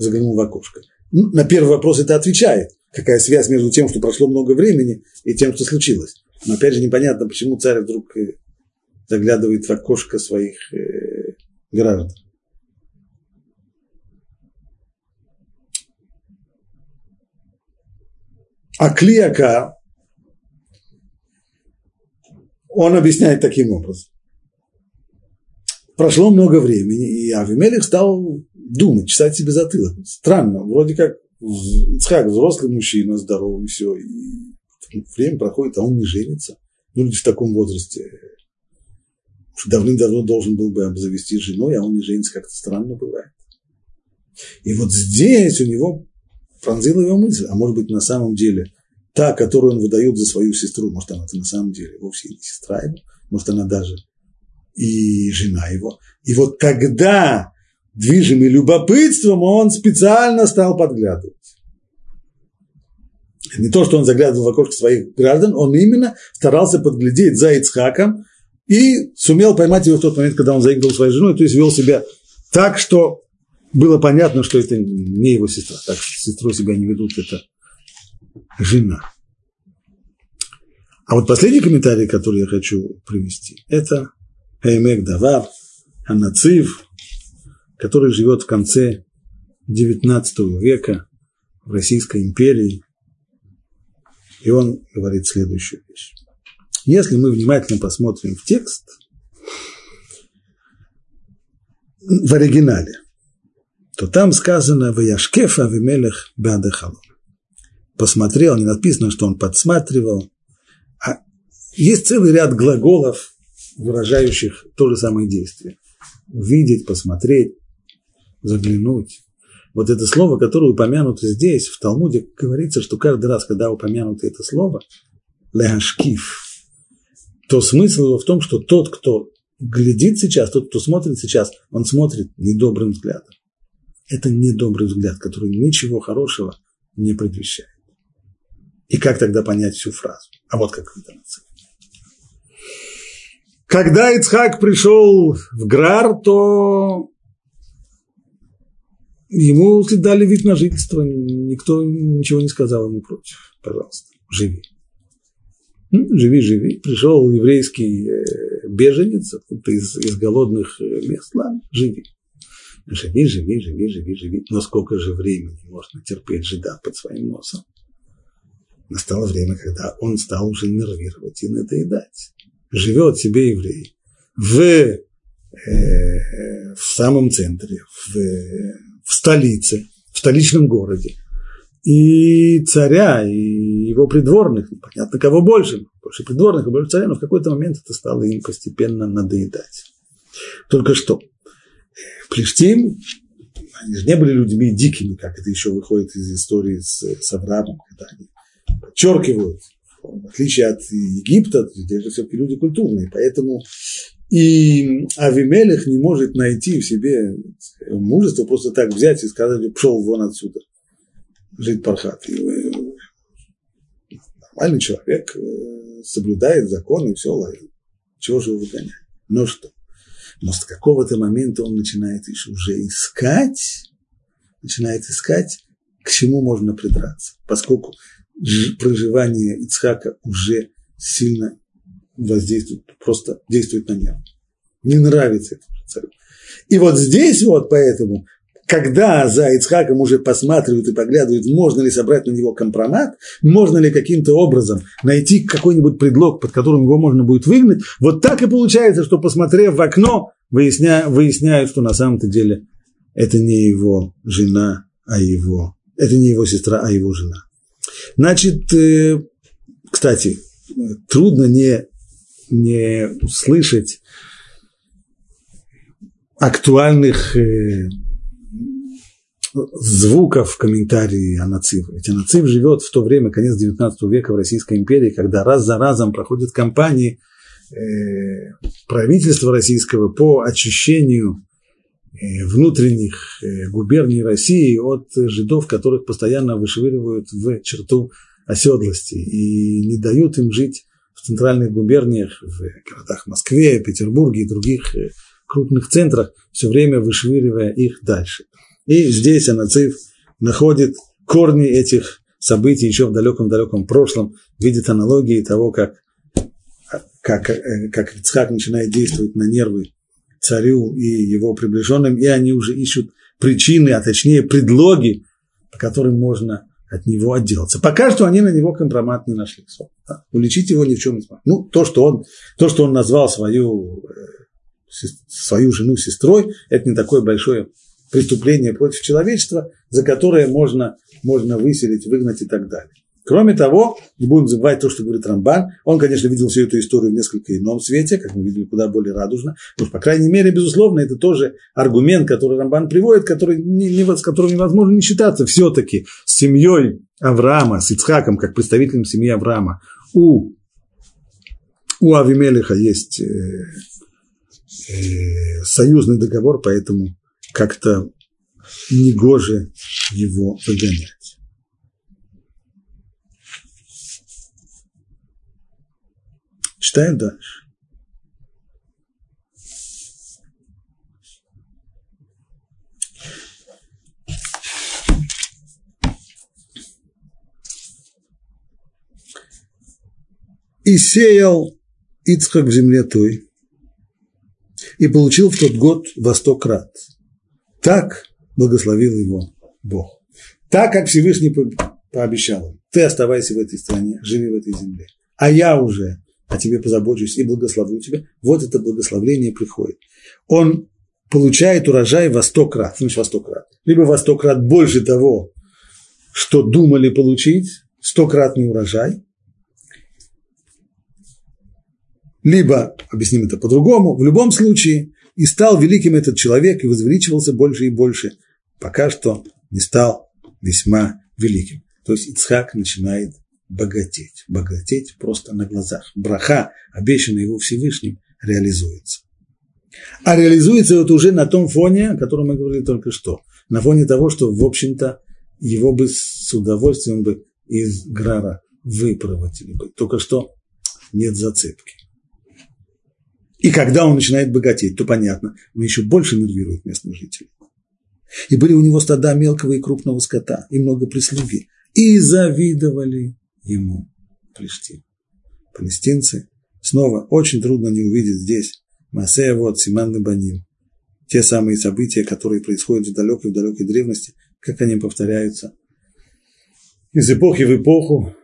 заглянул в окошко. Ну, на первый вопрос это отвечает. Какая связь между тем, что прошло много времени, и тем, что случилось. Но опять же непонятно, почему царь вдруг э, заглядывает в окошко своих э, граждан. А Клиака, он объясняет таким образом. Прошло много времени, и Авимелих стал думать, чесать себе затылок. Странно, вроде как Ицхак взрослый мужчина, здоровый, все, и время проходит, а он не женится. Ну, люди в таком возрасте давным-давно должен был бы обзавестись женой, а он не женится, как-то странно бывает. И вот здесь у него пронзила его мысль, а может быть на самом деле та, которую он выдает за свою сестру, может она-то на самом деле вовсе не сестра его, может она даже и жена его. И вот тогда движимый любопытством, он специально стал подглядывать. Не то, что он заглядывал в окошко своих граждан, он именно старался подглядеть за Ицхаком и сумел поймать его в тот момент, когда он заиграл своей женой, то есть вел себя так, что было понятно, что это не его сестра. Так сестру себя не ведут, это жена. А вот последний комментарий, который я хочу привести, это Хаймек Давар, Анацив, который живет в конце XIX века в Российской империи. И он говорит следующую вещь. Если мы внимательно посмотрим в текст, в оригинале, то там сказано «Ваяшкеф Авимелех Беадехалом». Посмотрел, не написано, что он подсматривал. А есть целый ряд глаголов, выражающих то же самое действие. Увидеть, посмотреть, заглянуть. Вот это слово, которое упомянуто здесь, в Талмуде, говорится, что каждый раз, когда упомянуто это слово, лehashkif, то смысл его в том, что тот, кто глядит сейчас, тот, кто смотрит сейчас, он смотрит недобрым взглядом. Это недобрый взгляд, который ничего хорошего не предвещает. И как тогда понять всю фразу? А вот как в интонации. Когда Ицхак пришел в Грар, то ему дали вид на жительство, никто ничего не сказал ему против. Пожалуйста, живи. Живи, живи. Пришел еврейский э, беженец из, из голодных э, мест. Ладно, живи. Живи, живи, живи, живи, живи. Но сколько же времени можно терпеть жида под своим носом? Настало время, когда он стал уже нервировать и надоедать. Живет себе еврей в, э, в самом центре, в, в столице, в столичном городе. И царя, и его придворных, понятно, кого больше, больше придворных, и больше царя, но в какой-то момент это стало им постепенно надоедать. Только что, Плештим, они же не были людьми дикими, как это еще выходит из истории с, с Авраамом, когда они подчеркивают, в отличие от Египта, здесь же все-таки люди культурные, поэтому и Авимелех не может найти в себе мужество просто так взять и сказать, пошел вон отсюда, жить пархат. Э, нормальный человек э, соблюдает законы и все, чего же его выгонять? Но что? Но с какого-то момента он начинает уже искать, начинает искать, к чему можно придраться, поскольку проживание Ицхака уже сильно воздействует, просто действует на нервы. Не нравится это царю. И вот здесь вот поэтому, когда за Ицхаком уже посматривают и поглядывают, можно ли собрать на него компромат, можно ли каким-то образом найти какой-нибудь предлог, под которым его можно будет выгнать, вот так и получается, что посмотрев в окно, выясня, выясняют, что на самом-то деле это не его жена, а его, это не его сестра, а его жена. Значит, э, кстати, трудно не, не слышать актуальных э, звуков комментарии Анацифа. Ведь Анациф живет в то время, конец XIX века в Российской империи, когда раз за разом проходят кампании э, правительства российского по очищению Э, внутренних губерний России от жидов, которых постоянно вышвыривают в черту оседлости и не дают им жить в центральных губерниях, в городах Москве, Петербурге и других э, крупных центрах, все время вышвыривая их дальше. И здесь Анациф находит корни этих событий еще в далеком-далеком прошлом, видит аналогии того, как, как, как Ицхак начинает действовать на нервы царю и его приближенным, и они уже ищут причины, а точнее предлоги, по которым можно от него отделаться. Пока что они на него компромат не нашли. Да? Уличить его ни в чем не смогли. Ну, то, что он, то, что он назвал свою, э, свою жену сестрой, это не такое большое преступление против человечества, за которое можно, можно выселить, выгнать и так далее. Кроме того, не будем забывать то, что говорит Рамбан, он, конечно, видел всю эту историю в несколько ином свете, как мы видели, куда более радужно, но, по крайней мере, безусловно, это тоже аргумент, который Рамбан приводит, который не, с которым невозможно не считаться все-таки с семьей Авраама, с Ицхаком, как представителем семьи Авраама. У, у Авимелиха есть э, э, союзный договор, поэтому как-то негоже его выгонять. Читаем дальше. И сеял Ицхак в земле той, и получил в тот год во сто крат. Так благословил его Бог. Так, как Всевышний пообещал. Ты оставайся в этой стране, живи в этой земле. А я уже о тебе позабочусь и благословлю тебя, вот это благословление приходит. Он получает урожай во сто крат, значит, во сто крат. Либо во сто крат больше того, что думали получить, стократный урожай, либо, объясним это по-другому, в любом случае, и стал великим этот человек, и возвеличивался больше и больше, пока что не стал весьма великим. То есть Ицхак начинает богатеть. Богатеть просто на глазах. Браха, обещанная его Всевышним, реализуется. А реализуется это уже на том фоне, о котором мы говорили только что. На фоне того, что, в общем-то, его бы с удовольствием бы из Грара выпроводили бы. Только что нет зацепки. И когда он начинает богатеть, то понятно, он еще больше нервирует местных жителей. И были у него стада мелкого и крупного скота, и много прислуги. И завидовали ему плештим. Палестинцы снова очень трудно не увидеть здесь Масея вот Симан Лабаним. Те самые события, которые происходят в далекой, в далекой древности, как они повторяются. Из эпохи в эпоху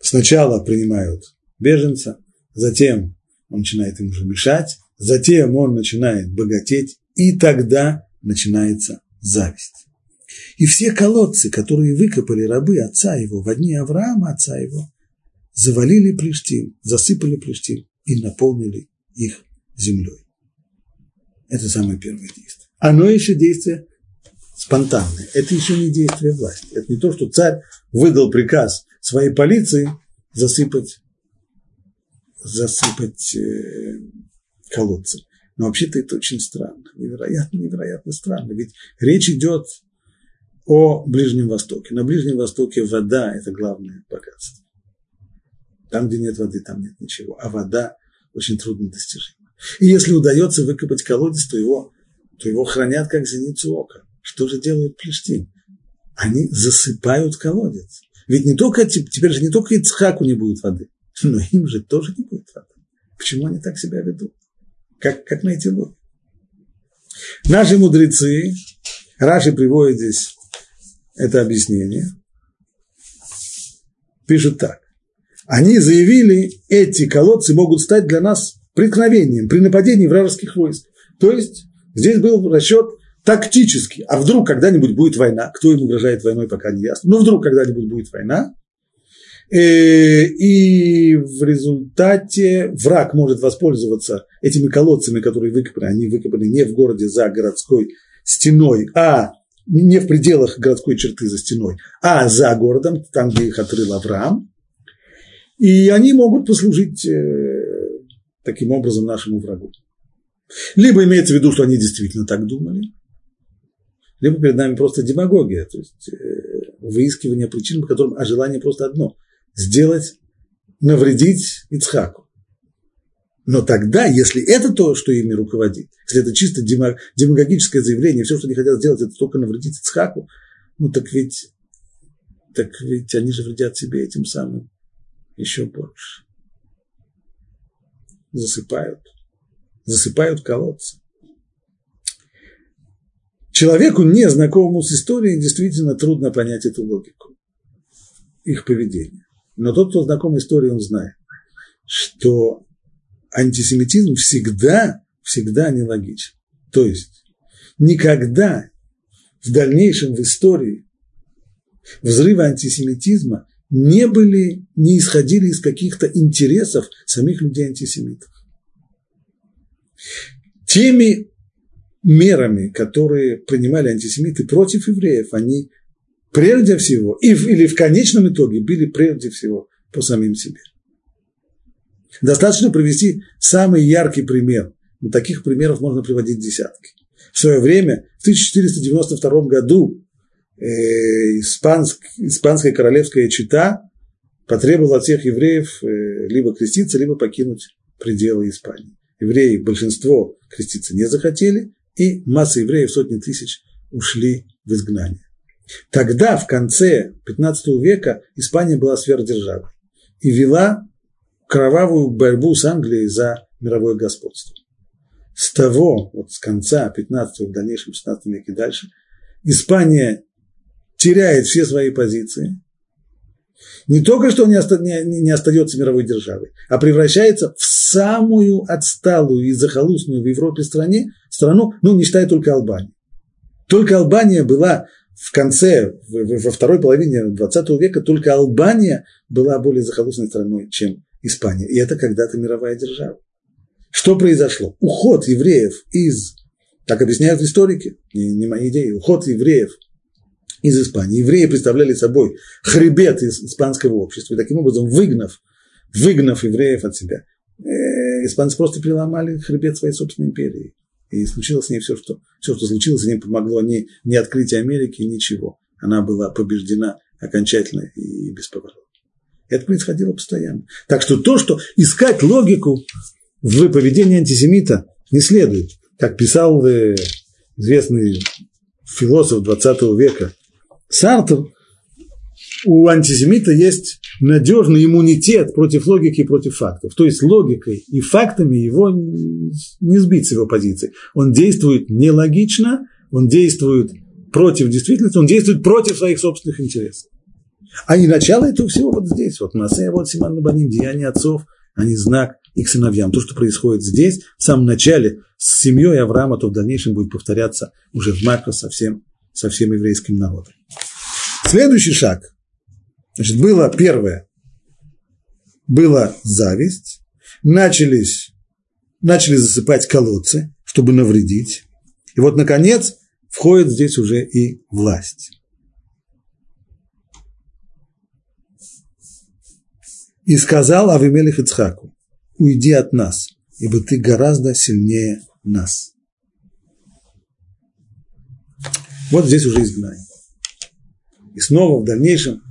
сначала принимают беженца, затем он начинает им уже мешать, затем он начинает богатеть, и тогда начинается зависть. И все колодцы, которые выкопали рабы отца его в дни Авраама, отца его, завалили Плештим, засыпали Плештим и наполнили их землей. Это самое первое действие. Оно еще действие спонтанное. Это еще не действие власти. Это не то, что царь выдал приказ своей полиции засыпать, засыпать э, колодцы. Но вообще-то это очень странно, невероятно, невероятно странно. Ведь речь идет о Ближнем Востоке. На Ближнем Востоке вода – это главное богатство. Там, где нет воды, там нет ничего. А вода очень трудно достижима. И если удается выкопать колодец, то его, то его хранят как зеницу ока. Что же делают плештим? Они засыпают колодец. Ведь не только, теперь же не только Ицхаку не будет воды, но им же тоже не будет воды. Почему они так себя ведут? Как, как найти логику? Наши мудрецы, Раши приводит здесь это объяснение, пишут так. Они заявили, эти колодцы могут стать для нас преткновением при нападении вражеских войск. То есть здесь был расчет тактический. А вдруг когда-нибудь будет война? Кто им угрожает войной, пока не ясно. Но вдруг когда-нибудь будет война, и в результате враг может воспользоваться этими колодцами, которые выкопаны. Они выкопаны не в городе за городской стеной, а не в пределах городской черты за стеной, а за городом, там, где их отрыл Авраам. И они могут послужить э, таким образом нашему врагу. Либо имеется в виду, что они действительно так думали, либо перед нами просто демагогия, то есть э, выискивание причин, по которым, а желание просто одно сделать, навредить Ицхаку. Но тогда, если это то, что ими руководит, если это чисто демагогическое заявление, все, что они хотят сделать, это только навредить Ицхаку, ну так ведь, так ведь они же вредят себе этим самым еще больше. Засыпают, засыпают колодцы. Человеку, не знакомому с историей, действительно трудно понять эту логику их поведения. Но тот, кто знаком историей, он знает, что антисемитизм всегда, всегда нелогичен. То есть никогда в дальнейшем в истории взрывы антисемитизма не были, не исходили из каких-то интересов самих людей-антисемитов. Теми мерами, которые принимали антисемиты против евреев, они прежде всего, и или в конечном итоге были прежде всего по самим себе. Достаточно привести самый яркий пример. Но таких примеров можно приводить десятки. В свое время, в 1492 году, э, испанск, испанская королевская чита потребовала от всех евреев э, либо креститься, либо покинуть пределы Испании. Евреи, большинство креститься не захотели, и масса евреев, сотни тысяч, ушли в изгнание. Тогда, в конце 15 века, Испания была сверхдержавой и вела кровавую борьбу с Англией за мировое господство. С того, вот с конца 15 в дальнейшем 16 веке дальше, Испания теряет все свои позиции, не только что не, не остается мировой державой, а превращается в самую отсталую и захолустную в Европе стране, страну, ну, не считая только Албании. Только Албания была в конце, во второй половине 20 века только Албания была более захолустной страной, чем Испания. И это когда-то мировая держава. Что произошло? Уход евреев из, так объясняют историки, не, не мои идеи, уход евреев из Испании. Евреи представляли собой хребет из испанского общества, и таким образом, выгнав, выгнав евреев от себя, э, испанцы просто переломали хребет своей собственной империи. И случилось с ней все, что, все, что случилось, с ней помогло не, не открытие Америки, ничего. Она была побеждена окончательно и бесповоротно. Это происходило постоянно. Так что то, что искать логику в поведении антисемита не следует. Как писал э, известный философ 20 века Сартр, у антисемита есть надежный иммунитет против логики и против фактов. То есть логикой и фактами его не сбить с его позиции. Он действует нелогично, он действует против действительности, он действует против своих собственных интересов. А и начало этого всего вот здесь, вот Масея, вот Симан Лабаним, деяния отцов, они знак их сыновьям. То, что происходит здесь, в самом начале, с семьей Авраама, то в дальнейшем будет повторяться уже в макро со всем, со всем еврейским народом. Следующий шаг. Значит, было первое, была зависть, начались, начали засыпать колодцы, чтобы навредить. И вот, наконец, входит здесь уже и власть. И сказал Авимелих Ицхаку, уйди от нас, ибо ты гораздо сильнее нас. Вот здесь уже изгнание. И снова в дальнейшем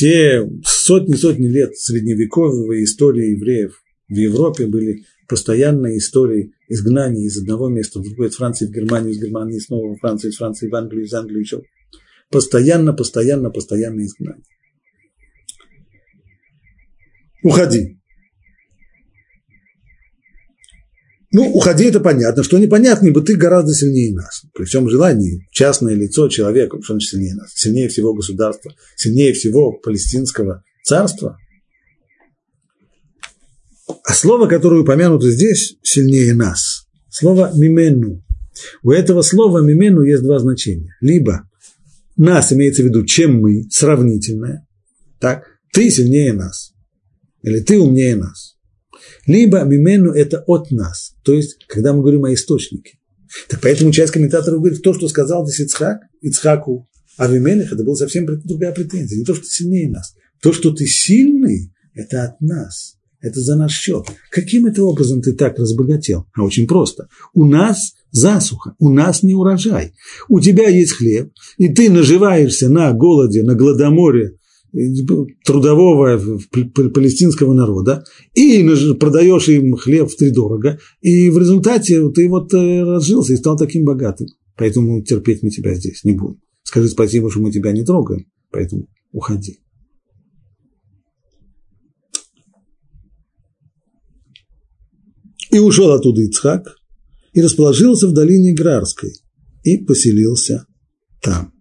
все сотни-сотни лет средневековой истории евреев в Европе были постоянные истории изгнания из одного места в другое, из Франции в Германию, из Германии снова в Францию, из Франции в Англию, из Англии еще. Постоянно, постоянно, постоянное изгнание. Уходи. Ну, уходи, это понятно. Что непонятно, ибо ты гораздо сильнее нас. При всем желании, частное лицо человека, что значит сильнее нас? Сильнее всего государства, сильнее всего палестинского царства. А слово, которое упомянуто здесь, сильнее нас. Слово «мимену». У этого слова «мимену» есть два значения. Либо нас имеется в виду, чем мы, сравнительное. Так, ты сильнее нас. Или ты умнее нас. Либо мимену – это от нас, то есть, когда мы говорим о источнике. Так поэтому часть комментаторов говорит, то, что сказал здесь Ицхак, Ицхаку Авимелех, это была совсем другая претензия. Не то, что ты сильнее нас. То, что ты сильный, это от нас. Это за наш счет. Каким это образом ты так разбогател? А очень просто. У нас засуха, у нас не урожай. У тебя есть хлеб, и ты наживаешься на голоде, на гладоморе трудового палестинского народа, и продаешь им хлеб в три дорого, и в результате ты вот э, разжился и стал таким богатым. Поэтому терпеть мы тебя здесь не будем. Скажи спасибо, что мы тебя не трогаем, поэтому уходи. И ушел оттуда Ицхак, и расположился в долине Грарской, и поселился там.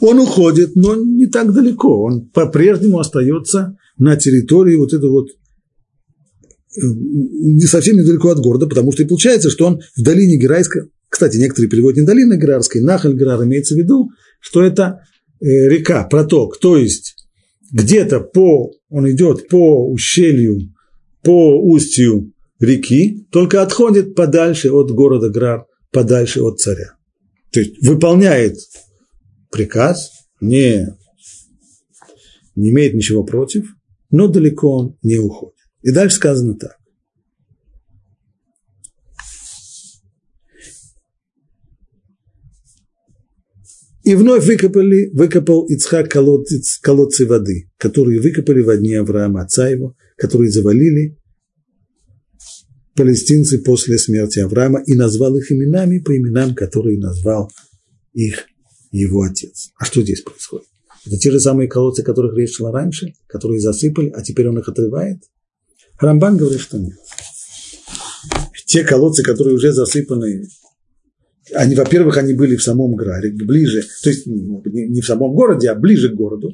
Он уходит, но не так далеко. Он по-прежнему остается на территории вот этого вот э, не совсем недалеко от города, потому что и получается, что он в долине Герайска, кстати, некоторые переводят не долина Герарской, Нахаль Герар имеется в виду, что это э, река, проток, то есть где-то по, он идет по ущелью, по устью реки, только отходит подальше от города Грар, подальше от царя. То есть выполняет приказ, не, не имеет ничего против, но далеко он не уходит. И дальше сказано так. И вновь выкопали, выкопал Ицхак колодцы, колодцы воды, которые выкопали в дни Авраама, отца его, которые завалили палестинцы после смерти Авраама и назвал их именами по именам, которые назвал их его отец. А что здесь происходит? Это те же самые колодцы, о которых речь шла раньше, которые засыпали, а теперь он их отрывает? Рамбан говорит, что нет. Те колодцы, которые уже засыпаны, они, во-первых, они были в самом Граре, ближе, то есть ну, не в самом городе, а ближе к городу,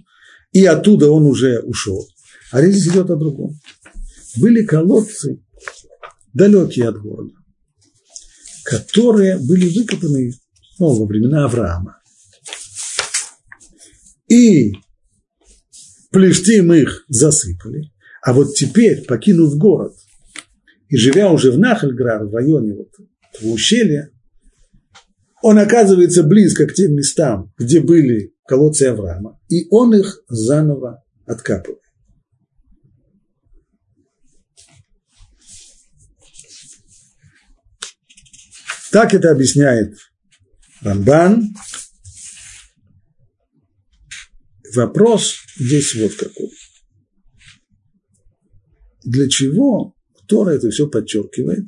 и оттуда он уже ушел. А речь идет о другом. Были колодцы, далекие от города, которые были выкопаны ну, во времена Авраама и Плештим их засыпали, а вот теперь, покинув город и живя уже в Нахальграр, в районе вот этого ущелья, он оказывается близко к тем местам, где были колодцы Авраама, и он их заново откапывает. Так это объясняет Рамбан. Вопрос здесь вот какой. Для чего Тора это все подчеркивает?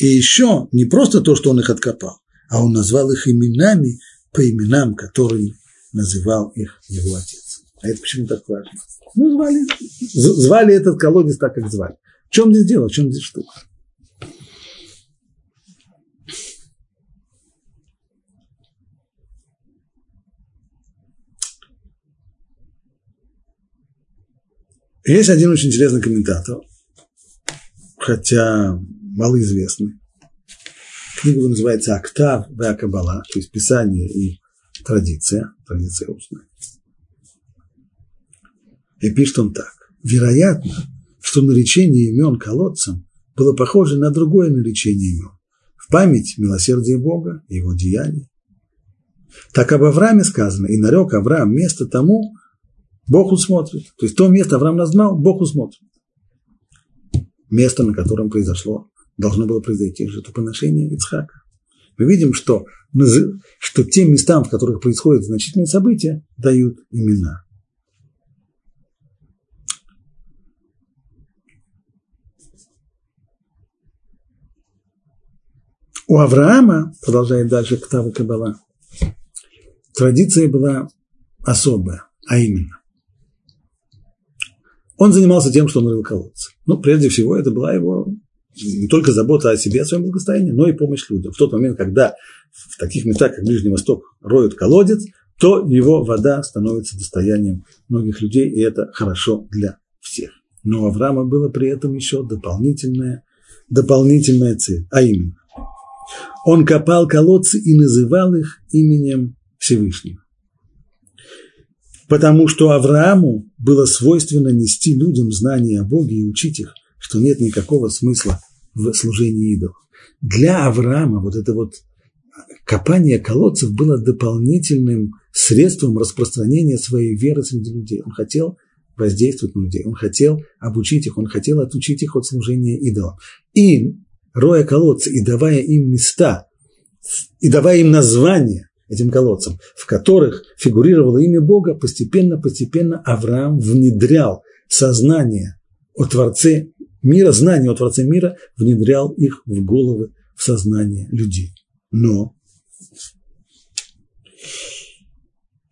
И еще не просто то, что он их откопал, а он назвал их именами по именам, которые называл их его отец. А это почему так важно? Ну, звали, звали этот колодец так, как звали. В чем здесь дело, в чем здесь штука? Есть один очень интересный комментатор, хотя малоизвестный. Книга его называется «Октав Кабала», то есть Писание и традиция, традиция устная. И пишет он так. Вероятно, что наречение имен колодцем было похоже на другое наречение имен. В память милосердия Бога и его деяний. Так об Аврааме сказано, и нарек Авраам место тому, Бог усмотрит. То есть то место Авраам назнал, Бог усмотрит. Место, на котором произошло, должно было произойти жертвоприношение Ицхака. Мы видим, что, что тем местам, в которых происходят значительные события, дают имена. У Авраама, продолжает дальше Ктава Кабала, традиция была особая, а именно он занимался тем, что он рыл колодцы. Ну, прежде всего, это была его не только забота о себе, о своем благосостоянии, но и помощь людям. В тот момент, когда в таких местах, как Ближний Восток, роют колодец, то его вода становится достоянием многих людей, и это хорошо для всех. Но у Авраама было при этом еще дополнительная, дополнительная цель, а именно, он копал колодцы и называл их именем Всевышнего потому что Аврааму было свойственно нести людям знания о Боге и учить их, что нет никакого смысла в служении идолов. Для Авраама вот это вот копание колодцев было дополнительным средством распространения своей веры среди людей. Он хотел воздействовать на людей, он хотел обучить их, он хотел отучить их от служения идолам. И, роя колодцы и давая им места, и давая им названия, этим колодцам, в которых фигурировало имя Бога, постепенно-постепенно Авраам внедрял сознание о Творце мира, знание о Творце мира, внедрял их в головы, в сознание людей. Но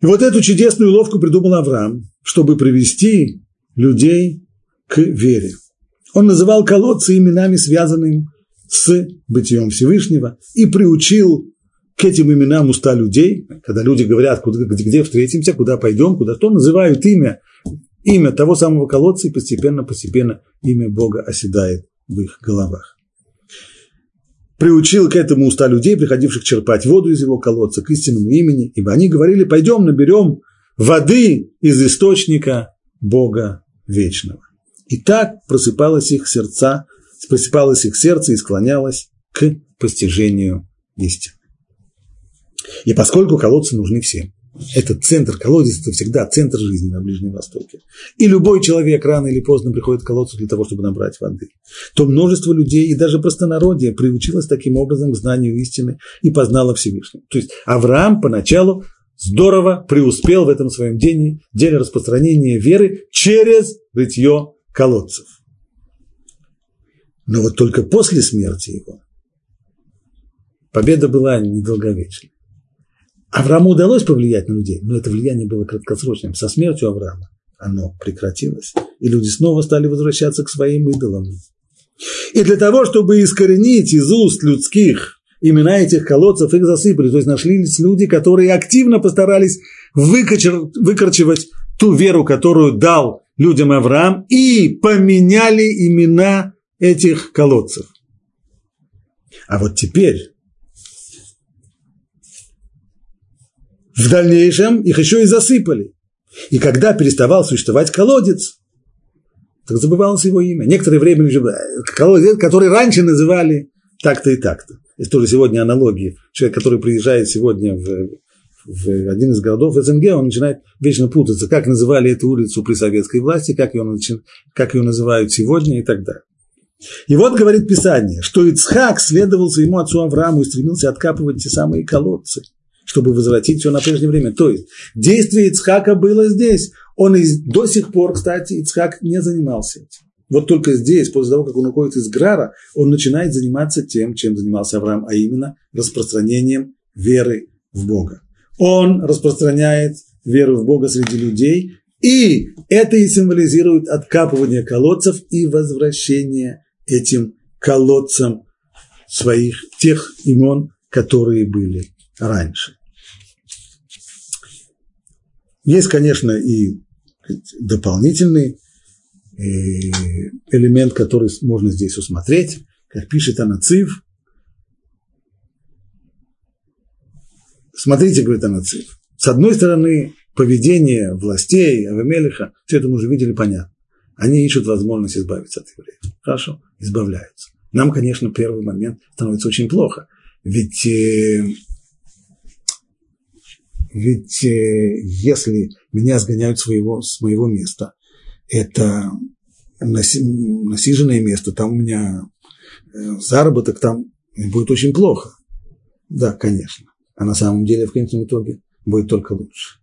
и вот эту чудесную уловку придумал Авраам, чтобы привести людей к вере. Он называл колодцы именами, связанными с бытием Всевышнего, и приучил к этим именам уста людей, когда люди говорят, куда, где, где встретимся, куда пойдем, куда то, называют имя, имя того самого колодца, и постепенно-постепенно имя Бога оседает в их головах. Приучил к этому уста людей, приходивших черпать воду из его колодца, к истинному имени, ибо они говорили, пойдем наберем воды из источника Бога вечного. И так просыпалось их сердца, просыпалось их сердце и склонялось к постижению истины. И поскольку колодцы нужны всем, это центр, колодец – это всегда центр жизни на Ближнем Востоке. И любой человек рано или поздно приходит к колодцу для того, чтобы набрать воды. То множество людей и даже простонародье приучилось таким образом к знанию истины и познало Всевышнего. То есть Авраам поначалу здорово преуспел в этом своем деле, деле распространения веры через рытье колодцев. Но вот только после смерти его победа была недолговечной. Аврааму удалось повлиять на людей, но это влияние было краткосрочным. Со смертью Авраама оно прекратилось, и люди снова стали возвращаться к своим идолам. И для того, чтобы искоренить из уст людских имена этих колодцев, их засыпали. То есть нашлись люди, которые активно постарались выкачер, выкорчевать ту веру, которую дал людям Авраам, и поменяли имена этих колодцев. А вот теперь В дальнейшем их еще и засыпали. И когда переставал существовать колодец, так забывалось его имя. Некоторое время уже колодец, который раньше называли так-то и так-то. есть тоже сегодня аналогии. Человек, который приезжает сегодня в, в один из городов СНГ, он начинает вечно путаться, как называли эту улицу при советской власти, как ее, как ее называют сегодня и так далее. И вот говорит Писание, что Ицхак следовал своему отцу Аврааму и стремился откапывать те самые колодцы, чтобы возвратить все на прежнее время. То есть действие Ицхака было здесь. Он и до сих пор, кстати, Ицхак не занимался этим. Вот только здесь, после того, как он уходит из Грара, он начинает заниматься тем, чем занимался Авраам, а именно распространением веры в Бога. Он распространяет веру в Бога среди людей, и это и символизирует откапывание колодцев и возвращение этим колодцам своих тех имен, которые были раньше. Есть, конечно, и дополнительный э, элемент, который можно здесь усмотреть, как пишет Анацив. Смотрите, говорит Анацив, с одной стороны, поведение властей, Авимелиха, все это мы уже видели, понятно. Они ищут возможность избавиться от евреев. Хорошо, избавляются. Нам, конечно, первый момент становится очень плохо. Ведь, э, ведь э, если меня сгоняют своего, с моего места, это насиженное место, там у меня э, заработок, там будет очень плохо. Да, конечно. А на самом деле в конечном итоге будет только лучше.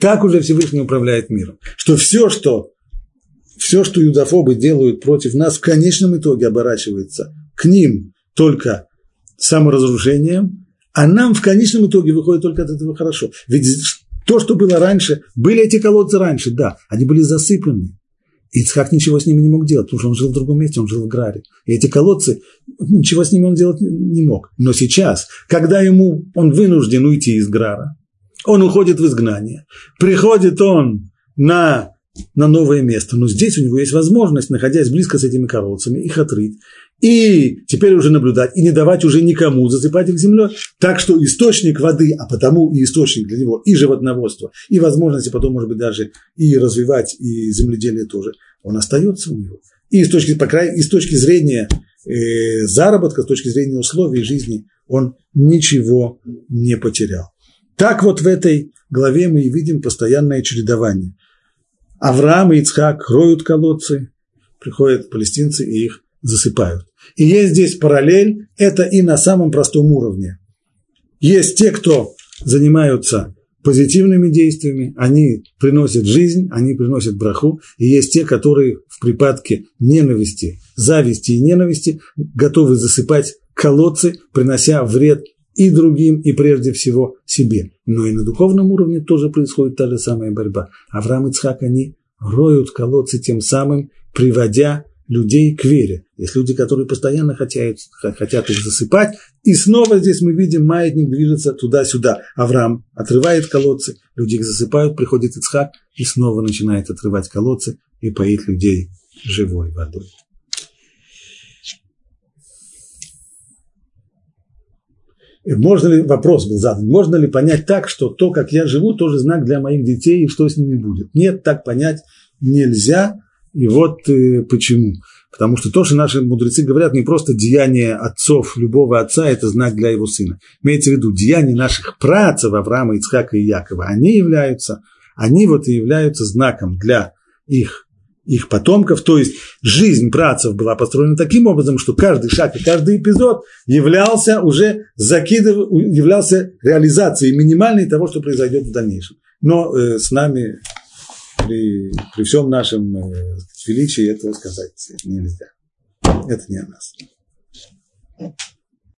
Так уже Всевышний управляет миром. Что все, что все, что юдофобы делают против нас, в конечном итоге оборачивается к ним только саморазрушением, а нам в конечном итоге выходит только от этого хорошо. Ведь то, что было раньше, были эти колодцы раньше, да, они были засыпаны. И Ицхак ничего с ними не мог делать, потому что он жил в другом месте, он жил в Граре. И эти колодцы, ничего с ними он делать не мог. Но сейчас, когда ему он вынужден уйти из Грара, он уходит в изгнание, приходит он на на новое место. Но здесь у него есть возможность, находясь близко с этими колодцами, их отрыть. И теперь уже наблюдать, и не давать уже никому засыпать их землей. Так что источник воды, а потому и источник для него, и животноводство, и возможности потом, может быть, даже и развивать, и земледелие тоже, он остается у него. И с точки, по крайней, и с точки зрения э, заработка, с точки зрения условий жизни, он ничего не потерял. Так вот в этой главе мы и видим постоянное чередование – Авраам и Ицхак роют колодцы, приходят палестинцы и их засыпают. И есть здесь параллель, это и на самом простом уровне. Есть те, кто занимаются позитивными действиями, они приносят жизнь, они приносят браху, и есть те, которые в припадке ненависти, зависти и ненависти готовы засыпать колодцы, принося вред и другим, и прежде всего себе. Но и на духовном уровне тоже происходит та же самая борьба. Авраам и Ицхак, они роют колодцы тем самым, приводя людей к вере. Есть люди, которые постоянно хотят, хотят их засыпать. И снова здесь мы видим, маятник движется туда-сюда. Авраам отрывает колодцы, люди их засыпают, приходит Ицхак и снова начинает отрывать колодцы и поить людей живой водой. Можно ли, вопрос был задан, можно ли понять так, что то, как я живу, тоже знак для моих детей, и что с ними будет? Нет, так понять нельзя, и вот э, почему. Потому что то, что наши мудрецы говорят, не просто деяние отцов любого отца, это знак для его сына. Имеется в виду деяния наших працев Авраама, Ицхака и Якова. Они являются, они вот и являются знаком для их их потомков, то есть жизнь працев была построена таким образом, что каждый шаг и каждый эпизод являлся уже закидыв, являлся реализацией минимальной того, что произойдет в дальнейшем. Но э, с нами при, при всем нашем э, величии этого сказать нельзя. Это не о нас.